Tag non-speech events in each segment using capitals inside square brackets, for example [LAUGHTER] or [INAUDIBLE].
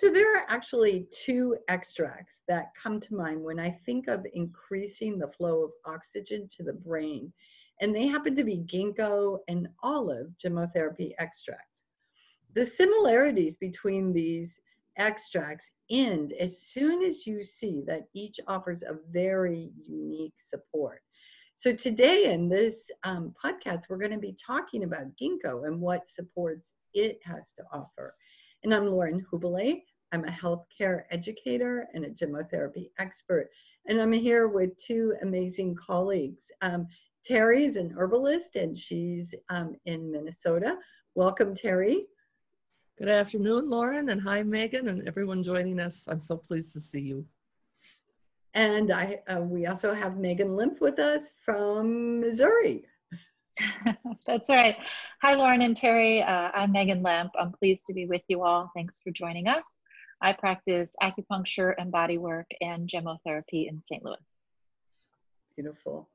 So there are actually two extracts that come to mind when I think of increasing the flow of oxygen to the brain, and they happen to be ginkgo and olive gemotherapy extracts. The similarities between these extracts end as soon as you see that each offers a very unique support. So today in this um, podcast, we're going to be talking about ginkgo and what supports it has to offer. And I'm Lauren Hubele. I'm a healthcare educator and a gemotherapy expert. And I'm here with two amazing colleagues. Um, Terry is an herbalist and she's um, in Minnesota. Welcome, Terry. Good afternoon, Lauren, and hi, Megan, and everyone joining us. I'm so pleased to see you. And I, uh, we also have Megan Lemp with us from Missouri. [LAUGHS] That's right. Hi, Lauren and Terry. Uh, I'm Megan Lemp. I'm pleased to be with you all. Thanks for joining us. I practice acupuncture and body work and gemotherapy in St. Louis. Beautiful.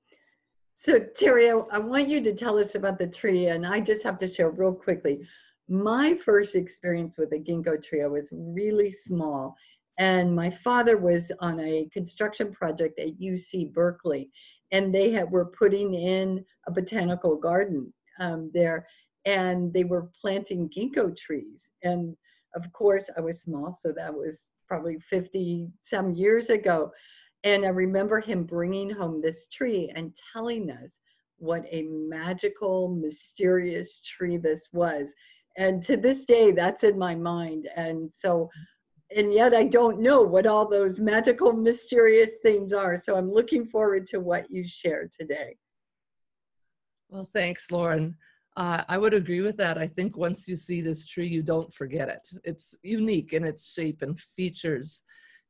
So, Terry, I, I want you to tell us about the tree, and I just have to share real quickly. My first experience with a ginkgo tree was really small, and my father was on a construction project at UC Berkeley, and they had, were putting in a botanical garden um, there and they were planting ginkgo trees and of course i was small so that was probably 50 some years ago and i remember him bringing home this tree and telling us what a magical mysterious tree this was and to this day that's in my mind and so and yet I don't know what all those magical, mysterious things are. So I'm looking forward to what you share today. Well, thanks, Lauren. Uh, I would agree with that. I think once you see this tree, you don't forget it. It's unique in its shape and features.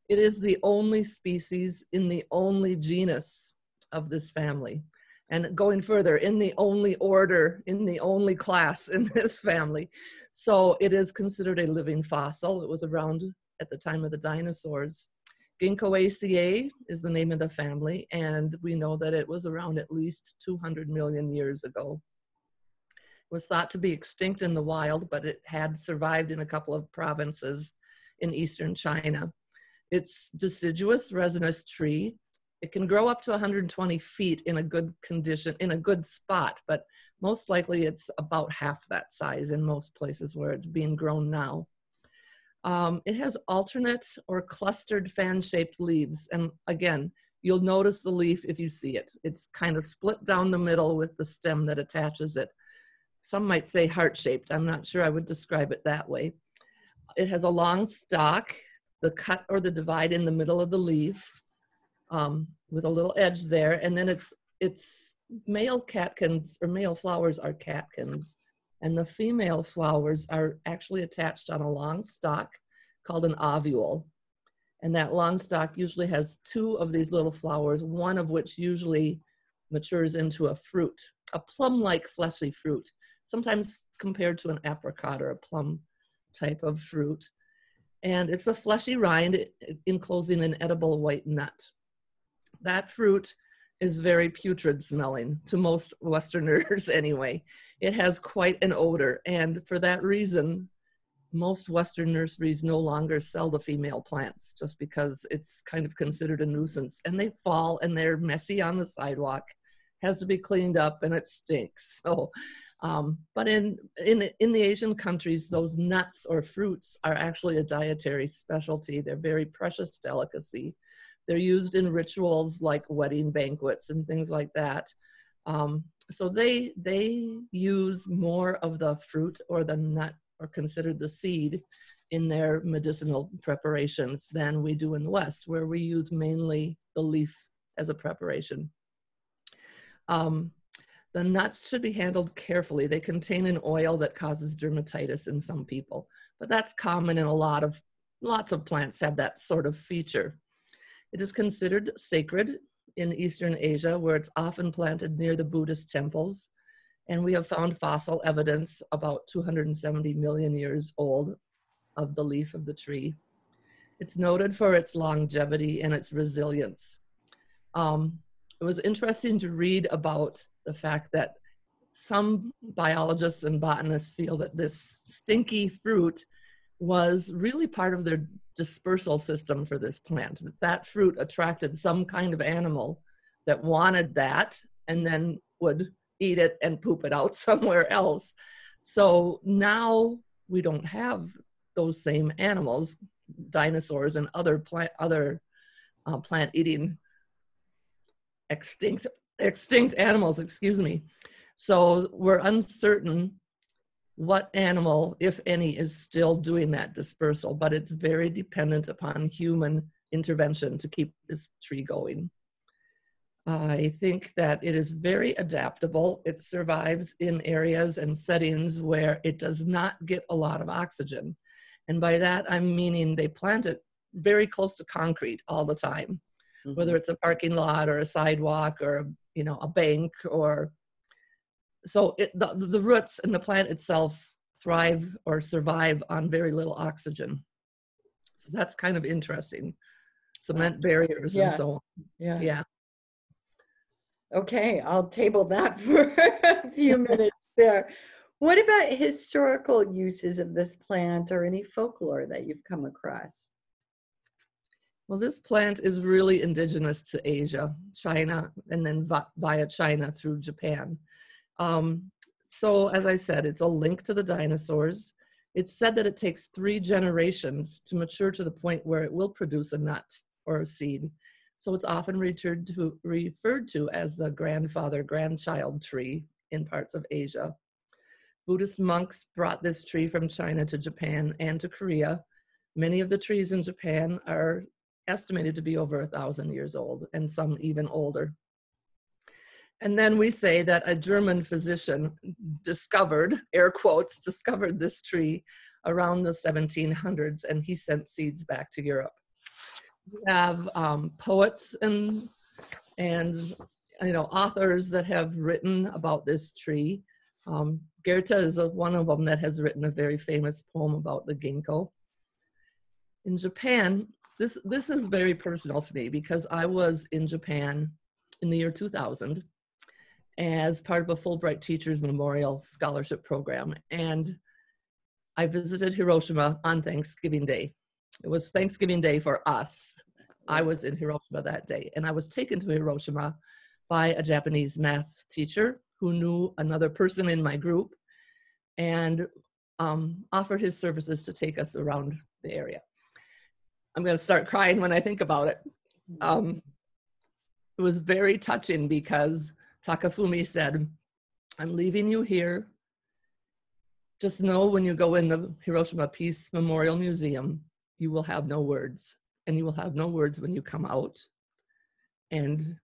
It is the only species in the only genus of this family. And going further, in the only order, in the only class in [LAUGHS] this family. So it is considered a living fossil. It was around at the time of the dinosaurs. Ginkgoaceae is the name of the family, and we know that it was around at least 200 million years ago. Was thought to be extinct in the wild, but it had survived in a couple of provinces in eastern China. It's deciduous resinous tree. It can grow up to 120 feet in a good condition, in a good spot, but most likely it's about half that size in most places where it's being grown now. Um, it has alternate or clustered fan-shaped leaves. And again, you'll notice the leaf if you see it. It's kind of split down the middle with the stem that attaches it. Some might say heart-shaped. I'm not sure I would describe it that way. It has a long stalk, the cut or the divide in the middle of the leaf um, with a little edge there. And then it's, it's male catkins or male flowers are catkins and the female flowers are actually attached on a long stalk called an ovule. And that long stalk usually has two of these little flowers, one of which usually matures into a fruit, a plum-like fleshy fruit, sometimes compared to an apricot or a plum type of fruit. And it's a fleshy rind enclosing an edible white nut. That fruit is very putrid smelling to most Westerners [LAUGHS] anyway. It has quite an odor, and for that reason, most Western nurseries no longer sell the female plants just because it's kind of considered a nuisance. And they fall and they're messy on the sidewalk, has to be cleaned up, and it stinks. [LAUGHS] So, um, but in, in, in the Asian countries, those nuts or fruits are actually a dietary specialty. They're very precious delicacy. They're used in rituals like wedding banquets and things like that. Um, so they they use more of the fruit or the nut or considered the seed in their medicinal preparations than we do in the West, where we use mainly the leaf as a preparation. Um, the nuts should be handled carefully. They contain an oil that causes dermatitis in some people, but that's common in a lot of lots of plants have that sort of feature. It is considered sacred in Eastern Asia, where it's often planted near the Buddhist temples. And we have found fossil evidence about 270 million years old of the leaf of the tree. It's noted for its longevity and its resilience. Um, it was interesting to read about the fact that some biologists and botanists feel that this stinky fruit was really part of their dispersal system for this plant. That that fruit attracted some kind of animal that wanted that and then would eat it and poop it out [LAUGHS] somewhere else. So now we don't have those same animals, dinosaurs and other plant other uh, plant eating extinct extinct animals, excuse me. So we're uncertain what animal, if any, is still doing that dispersal, but it's very dependent upon human intervention to keep this tree going. I think that it is very adaptable. It survives in areas and settings where it does not get a lot of oxygen. And by that, I'm meaning they plant it very close to concrete all the time, mm-hmm. whether it's a parking lot or a sidewalk or, you know, a bank or so it, the, the roots and the plant itself thrive or survive on very little oxygen. So that's kind of interesting. Cement barriers yeah. and so on. Yeah. Yeah. Okay, I'll table that [LAUGHS] for a few [LAUGHS] minutes there. What about historical uses of this plant or any folklore that you've come across? Well, this plant is really indigenous to Asia, China, and then via China through Japan. Um, so, as I said, it's a link to the dinosaurs. It's said that it takes three generations to mature to the point where it will produce a nut or a seed. So, it's often referred to, referred to as the grandfather grandchild tree in parts of Asia. Buddhist monks brought this tree from China to Japan and to Korea. Many of the trees in Japan are estimated to be over a thousand years old, and some even older. And then we say that a German physician discovered, air quotes, discovered this tree around the 1700s and he sent seeds back to Europe. We have um, poets and, and you know, authors that have written about this tree. Um, Goethe is a, one of them that has written a very famous poem about the ginkgo. In Japan, this, this is very personal to me because I was in Japan in the year 2000 as part of a Fulbright Teachers Memorial Scholarship Program. And I visited Hiroshima on Thanksgiving Day. It was Thanksgiving Day for us. I was in Hiroshima that day, and I was taken to Hiroshima by a Japanese math teacher who knew another person in my group and um, offered his services to take us around the area. I'm going to start crying when I think about it. Um, it was very touching because Takafumi said, I'm leaving you here. Just know when you go in the Hiroshima Peace Memorial Museum, you will have no words. And you will have no words when you come out. And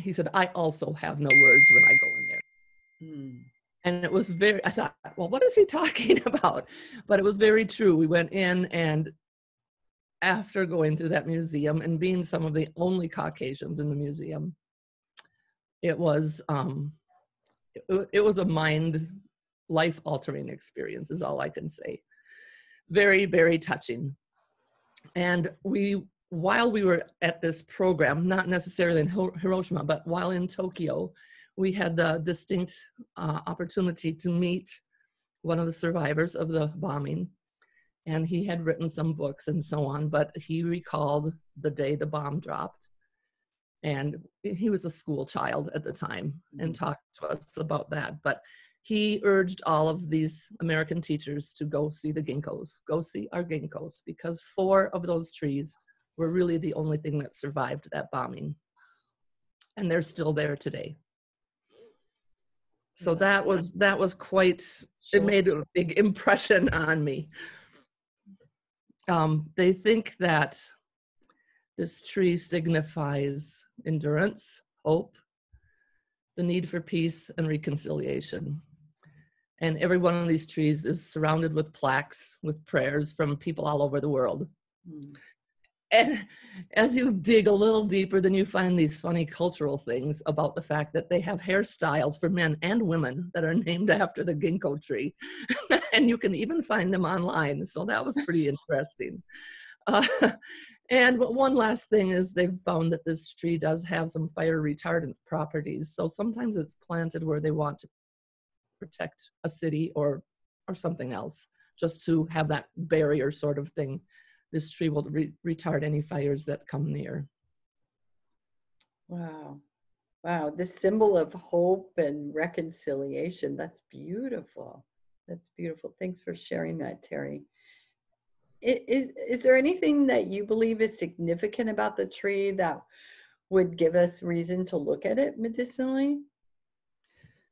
he said, I also have no words when I go in there. Hmm. And it was very, I thought, well, what is he [LAUGHS] talking about? But it was very true. We went in, and after going through that museum and being some of the only Caucasians in the museum, it was um, it, it was a mind life altering experience is all i can say. Very very touching. And we while we were at this program not necessarily in hiroshima but while in tokyo we had the distinct uh, opportunity to meet one of the survivors of the bombing and he had written some books and so on but he recalled the day the bomb dropped. And he was a school child at the time and mm-hmm. talked to us about that but he urged all of these american teachers to go see the ginkgos go see our ginkgos because four of those trees were really the only thing that survived that bombing. And they're still there today. So that was that was quite it made a big impression on me um, they think that this tree signifies endurance, hope, the need for peace and reconciliation. And every one of these trees is surrounded with plaques with prayers from people all over the world. Mm. And as you dig a little deeper, then you find these funny cultural things about the fact that they have hairstyles for men and women that are named after the ginkgo tree. [LAUGHS] and you can even find them online. So that was pretty interesting. Uh, [LAUGHS] and one last thing is they've found that this tree does have some fire retardant properties. So sometimes it's planted where they want to protect a city or or something else. just to have that barrier sort of thing. This tree will re- retard any fires that come near. Wow. Wow. This symbol of hope and reconciliation. That's beautiful. That's beautiful. Thanks for sharing that, Terry. Is, is there anything that you believe is significant about the tree that would give us reason to look at it medicinally?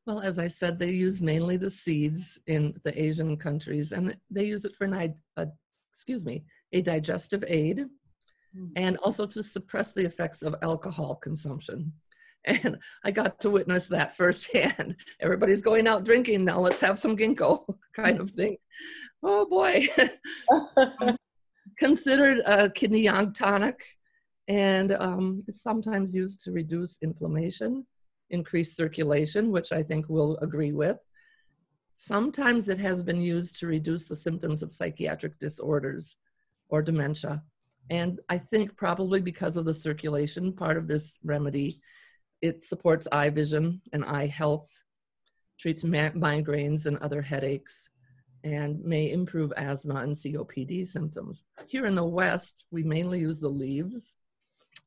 Well, as I said, they use mainly the seeds in the Asian countries, and they use it for an, uh, excuse me, a digestive aid, mm. and also to suppress the effects of alcohol consumption. [LAUGHS] And I got to witness that firsthand. [LAUGHS] Everybody's going out drinking now. Let's have some ginkgo, [LAUGHS] kind of thing. Oh boy. Considered a kidney yang tonic, and um, it's sometimes used to reduce inflammation increase circulation, which I think we'll agree with. Sometimes it has been used to reduce the symptoms of psychiatric disorders or dementia. And I think probably because of the circulation part of this remedy, it supports eye vision and eye health, treats migraines and other headaches, and may improve asthma and COPD symptoms. Here in the West, we mainly use the leaves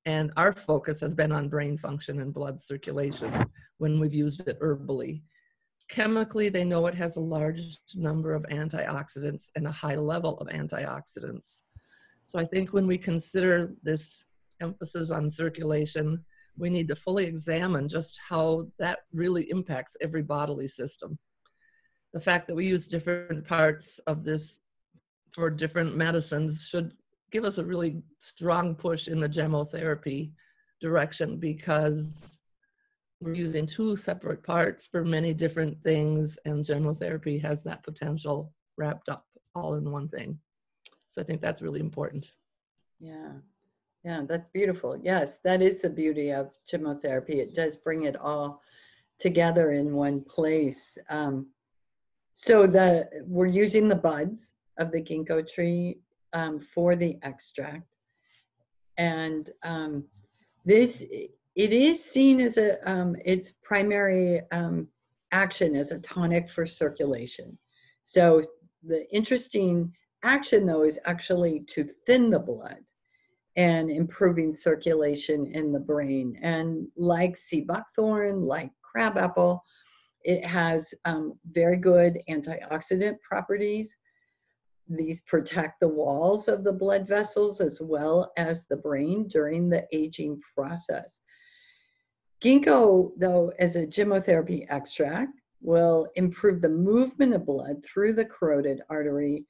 and our focus has been on brain function and blood circulation when we've used it herbally. Chemically, they know it has a large number of antioxidants and a high level of antioxidants. So I think when we consider this emphasis on circulation, we need to fully examine just how that really impacts every bodily system. The fact that we use different parts of this for different medicines should give us a really strong push in the gemotherapy direction because we're using two separate parts for many different things and gemotherapy has that potential wrapped up all in one thing so i think that's really important. Yeah. Yeah that's beautiful. Yes that is the beauty of gemotherapy it does bring it all together in one place. Um, so the we're using the buds of the ginkgo tree um, for the extract. And um, this, it is seen as a, um, its primary um, action as a tonic for circulation. So the interesting action though is actually to thin the blood and improving circulation in the brain. And like sea buckthorn, like crabapple, it has um, very good antioxidant properties. These protect the walls of the blood vessels as well as the brain during the aging process. Ginkgo, though, as a gemotherapy extract, will improve the movement of blood through the carotid artery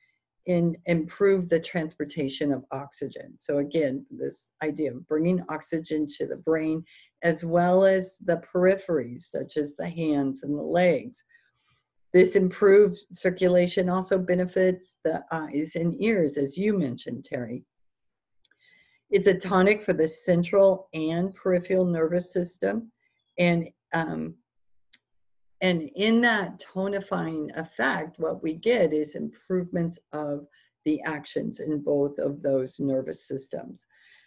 and improve the transportation of oxygen. So again, this idea of bringing oxygen to the brain as well as the peripheries, such as the hands and the legs, this improved circulation also benefits the eyes and ears, as you mentioned, Terry. It's a tonic for the central and peripheral nervous system. And, um, and in that tonifying effect, what we get is improvements of the actions in both of those nervous systems.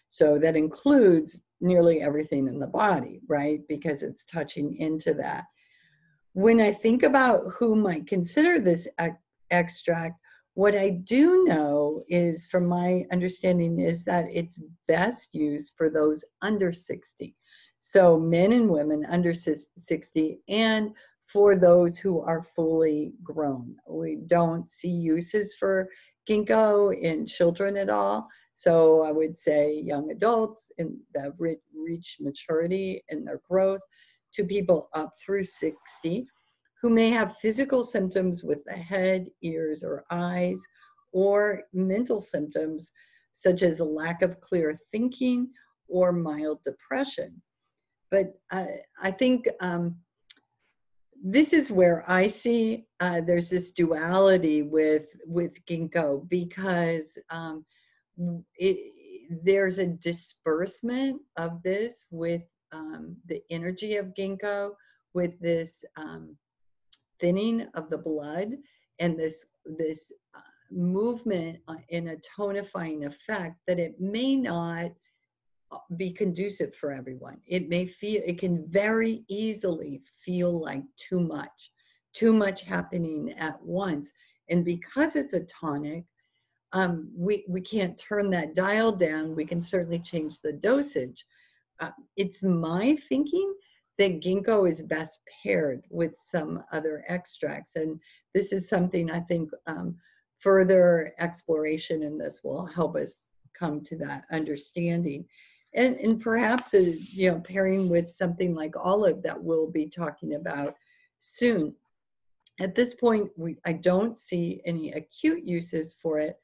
So that includes nearly everything in the body, right? Because it's touching into that when I think about who might consider this extract, what I do know is, from my understanding, is that it's best used for those under 60. So men and women under 60 and for those who are fully grown. We don't see uses for ginkgo in children at all. So I would say young adults that reach maturity in their growth to people up through 60 who may have physical symptoms with the head, ears, or eyes, or mental symptoms such as a lack of clear thinking or mild depression. But I, I think um, this is where I see uh, there's this duality with with ginkgo because um, it, there's a disbursement of this with um, the energy of ginkgo with this um, thinning of the blood and this this uh, movement uh, in a tonifying effect that it may not be conducive for everyone. It may feel, it can very easily feel like too much, too much happening at once. And because it's a tonic, um, we, we can't turn that dial down. We can certainly change the dosage. Uh, it's my thinking that ginkgo is best paired with some other extracts. And this is something I think um, further exploration in this will help us come to that understanding. And, and perhaps, a, uh, you know, pairing with something like olive that we'll be talking about soon. At this point, we, I don't see any acute uses for it.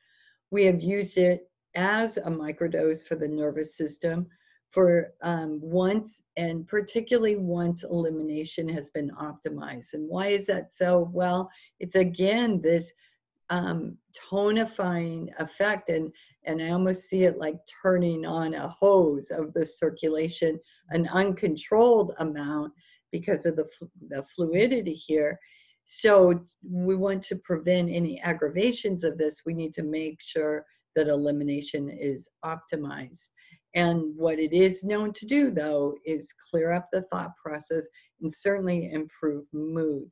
We have used it as a microdose for the nervous system for um, once, and particularly once elimination has been optimized. And why is that so? Well, it's again this um, tonifying effect, and and I almost see it like turning on a hose of the circulation, an uncontrolled amount because of the the fluidity here. So we want to prevent any aggravations of this. We need to make sure that elimination is optimized. And what it is known to do, though, is clear up the thought process and certainly improve mood.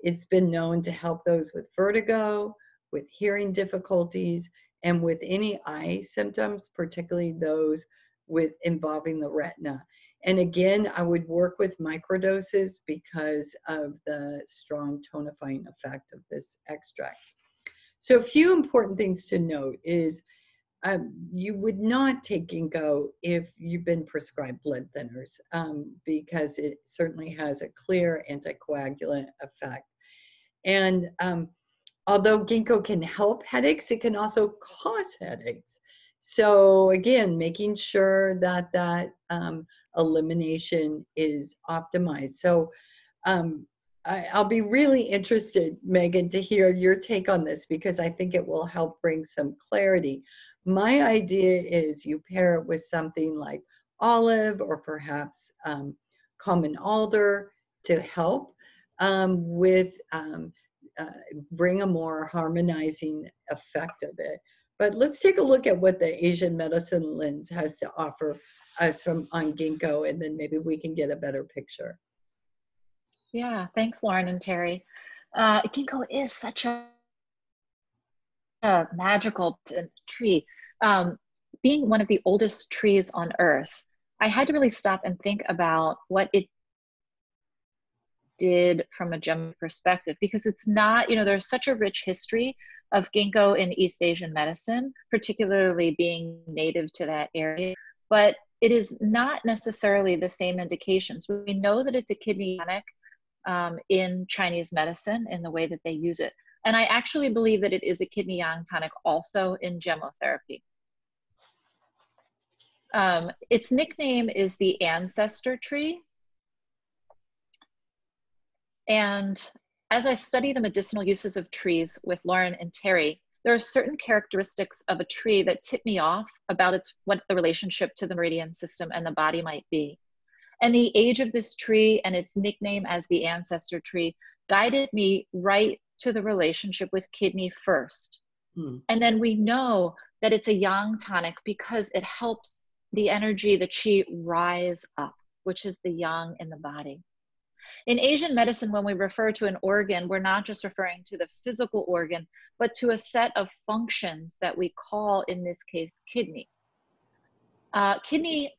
It's been known to help those with vertigo, with hearing difficulties, and with any eye symptoms, particularly those with involving the retina. And again, I would work with microdoses because of the strong tonifying effect of this extract. So a few important things to note is um, you would not take ginkgo if you've been prescribed blood thinners um, because it certainly has a clear anticoagulant effect. And um, although ginkgo can help headaches, it can also cause headaches. So again, making sure that that um, elimination is optimized. So um, I, will be really interested, Megan, to hear your take on this because I think it will help bring some clarity. My idea is you pair it with something like olive or perhaps um, common alder to help um, with um, uh, bring a more harmonizing effect of it. But let's take a look at what the Asian medicine lens has to offer us from on ginkgo, and then maybe we can get a better picture. Yeah, thanks, Lauren and Terry. Uh, ginkgo is such a, a magical tree. Um, being one of the oldest trees on Earth, I had to really stop and think about what it did from a gem perspective because it's not, you know, there's such a rich history of ginkgo in East Asian medicine, particularly being native to that area. But it is not necessarily the same indications. We know that it's a kidney tonic um, in Chinese medicine in the way that they use it. And I actually believe that it is a kidney yang tonic also in gemotherapy. Um, its nickname is the ancestor tree. And as I study the medicinal uses of trees with Lauren and Terry, there are certain characteristics of a tree that tip me off about its what the relationship to the meridian system and the body might be. And the age of this tree and its nickname as the ancestor tree guided me right to the relationship with kidney first. Hmm. And then we know that it's a yang tonic because it helps the energy, the chi rise up, which is the yang in the body. In Asian medicine, when we refer to an organ, we're not just referring to the physical organ, but to a set of functions that we call, in this case, kidney. Uh, kidney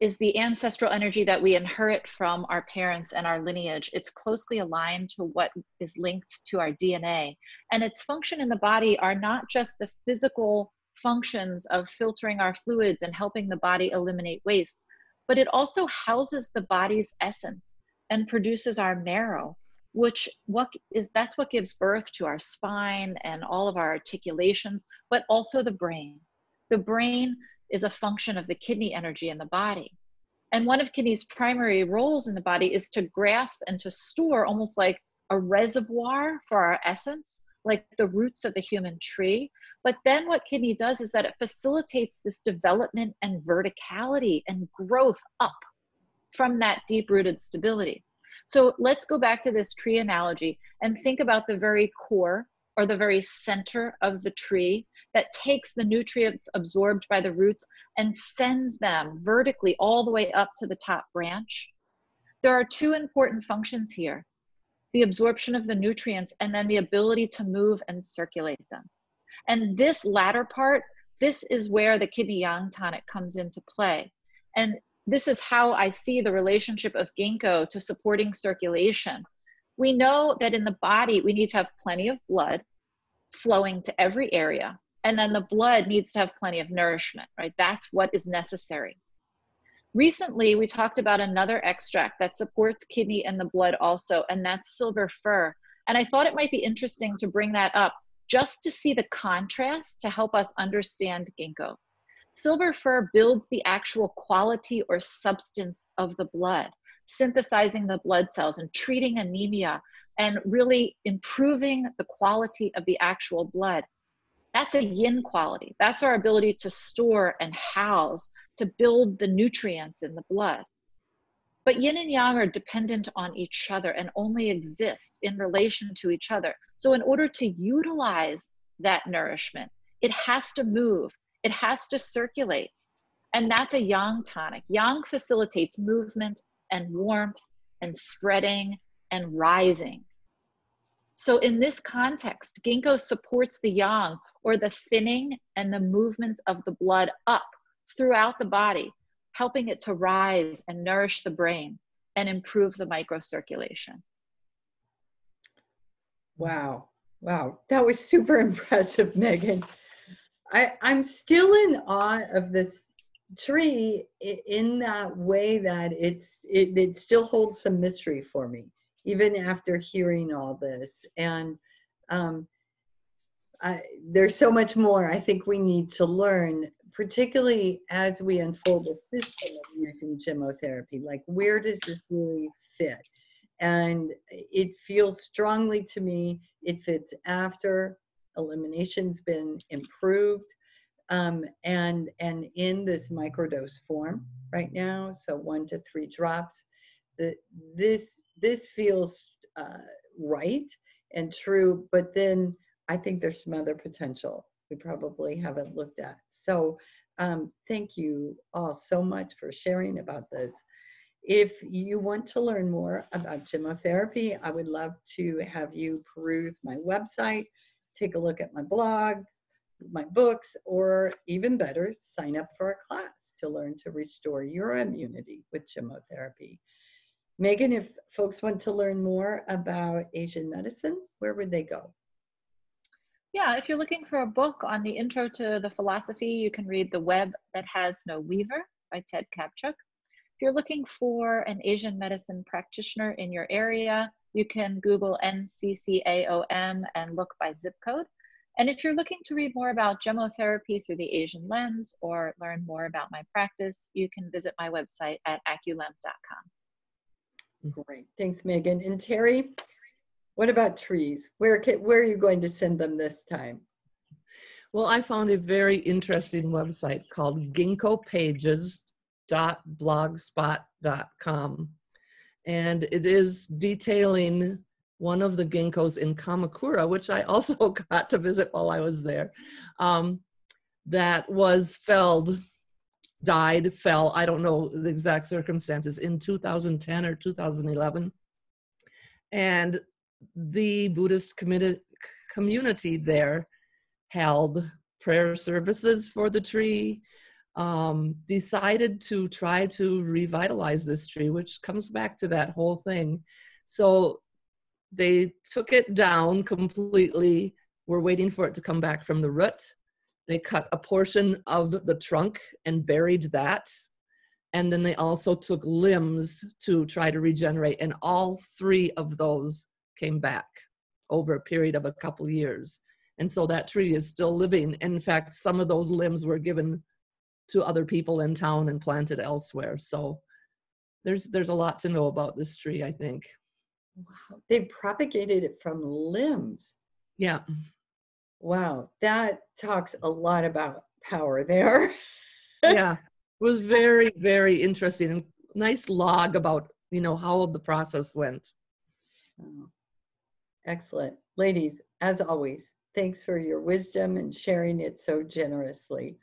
is the ancestral energy that we inherit from our parents and our lineage. It's closely aligned to what is linked to our DNA. And its function in the body are not just the physical functions of filtering our fluids and helping the body eliminate waste, but it also houses the body's essence and produces our marrow which what is that's what gives birth to our spine and all of our articulations but also the brain the brain is a function of the kidney energy in the body and one of kidney's primary roles in the body is to grasp and to store almost like a reservoir for our essence like the roots of the human tree but then what kidney does is that it facilitates this development and verticality and growth up from that deep rooted stability. So let's go back to this tree analogy and think about the very core or the very center of the tree that takes the nutrients absorbed by the roots and sends them vertically all the way up to the top branch. There are two important functions here. the absorption of the nutrients, and then the ability to move and circulate them. And this latter part, this is where the kidney yang tonic comes into play. And this is how I see the relationship of ginkgo to supporting circulation. We know that in the body, we need to have plenty of blood flowing to every area. And then the blood needs to have plenty of nourishment, right? That's what is necessary. Recently, we talked about another extract that supports kidney and the blood also, and that's silver fir. And I thought it might be interesting to bring that up just to see the contrast to help us understand ginkgo. Silver fir builds the actual quality or substance of the blood, synthesizing the blood cells and treating anemia and really improving the quality of the actual blood. That's a yin quality. That's our ability to store and house, to build the nutrients in the blood. But yin and yang are dependent on each other and only exist in relation to each other. So, in order to utilize that nourishment, it has to move, it has to circulate. And that's a yang tonic. Yang facilitates movement and warmth and spreading and rising. So, in this context, ginkgo supports the yang or the thinning and the movements of the blood up throughout the body helping it to rise and nourish the brain and improve the microcirculation. Wow. Wow. That was super [LAUGHS] impressive, Megan. I, I'm still in awe of this tree in that way that it's it, it still holds some mystery for me, even after hearing all this. And um, I, there's so much more I think we need to learn particularly as we unfold a system of using gemotherapy, like where does this really fit? And it feels strongly to me it fits after elimination's been improved um, and and in this microdose form right now, so one to three drops. The, this this feels uh, right and true, but then I think there's some other potential we probably haven't looked at. So um, thank you all so much for sharing about this. If you want to learn more about gemotherapy, I would love to have you peruse my website, take a look at my blog, my books, or even better, sign up for a class to learn to restore your immunity with gemotherapy. Megan, if folks want to learn more about Asian medicine, where would they go? Yeah, if you're looking for a book on the intro to the philosophy, you can read The Web That Has No Weaver by Ted Kaptchuk. If you're looking for an Asian medicine practitioner in your area, you can Google NCCAOM and look by zip code. And if you're looking to read more about gemotherapy through the Asian lens or learn more about my practice, you can visit my website at aculemp.com. Great. Thanks, Megan. And Terry, what about trees? Where, can, where are you going to send them this time? Well, I found a very interesting website called ginkgopages.blogspot.com. And it is detailing one of the ginkgos in Kamakura, which I also [LAUGHS] got to visit while I was there, um, that was felled, died, fell, I don't know the exact circumstances, in 2010 or 2011. And the Buddhist community there held prayer services for the tree, um, decided to try to revitalize this tree, which comes back to that whole thing. So they took it down completely. We're waiting for it to come back from the root. They cut a portion of the trunk and buried that. And then they also took limbs to try to regenerate. And all three of those came back over a period of a couple years. And so that tree is still living. In fact, some of those limbs were given to other people in town and planted elsewhere. So there's there's a lot to know about this tree, I think. Wow. They propagated it from limbs. Yeah. Wow. That talks a lot about power there. [LAUGHS] yeah. It was very, very interesting. And Nice log about, you know, how the process went. Oh. Excellent. Ladies, as always, thanks for your wisdom and sharing it so generously.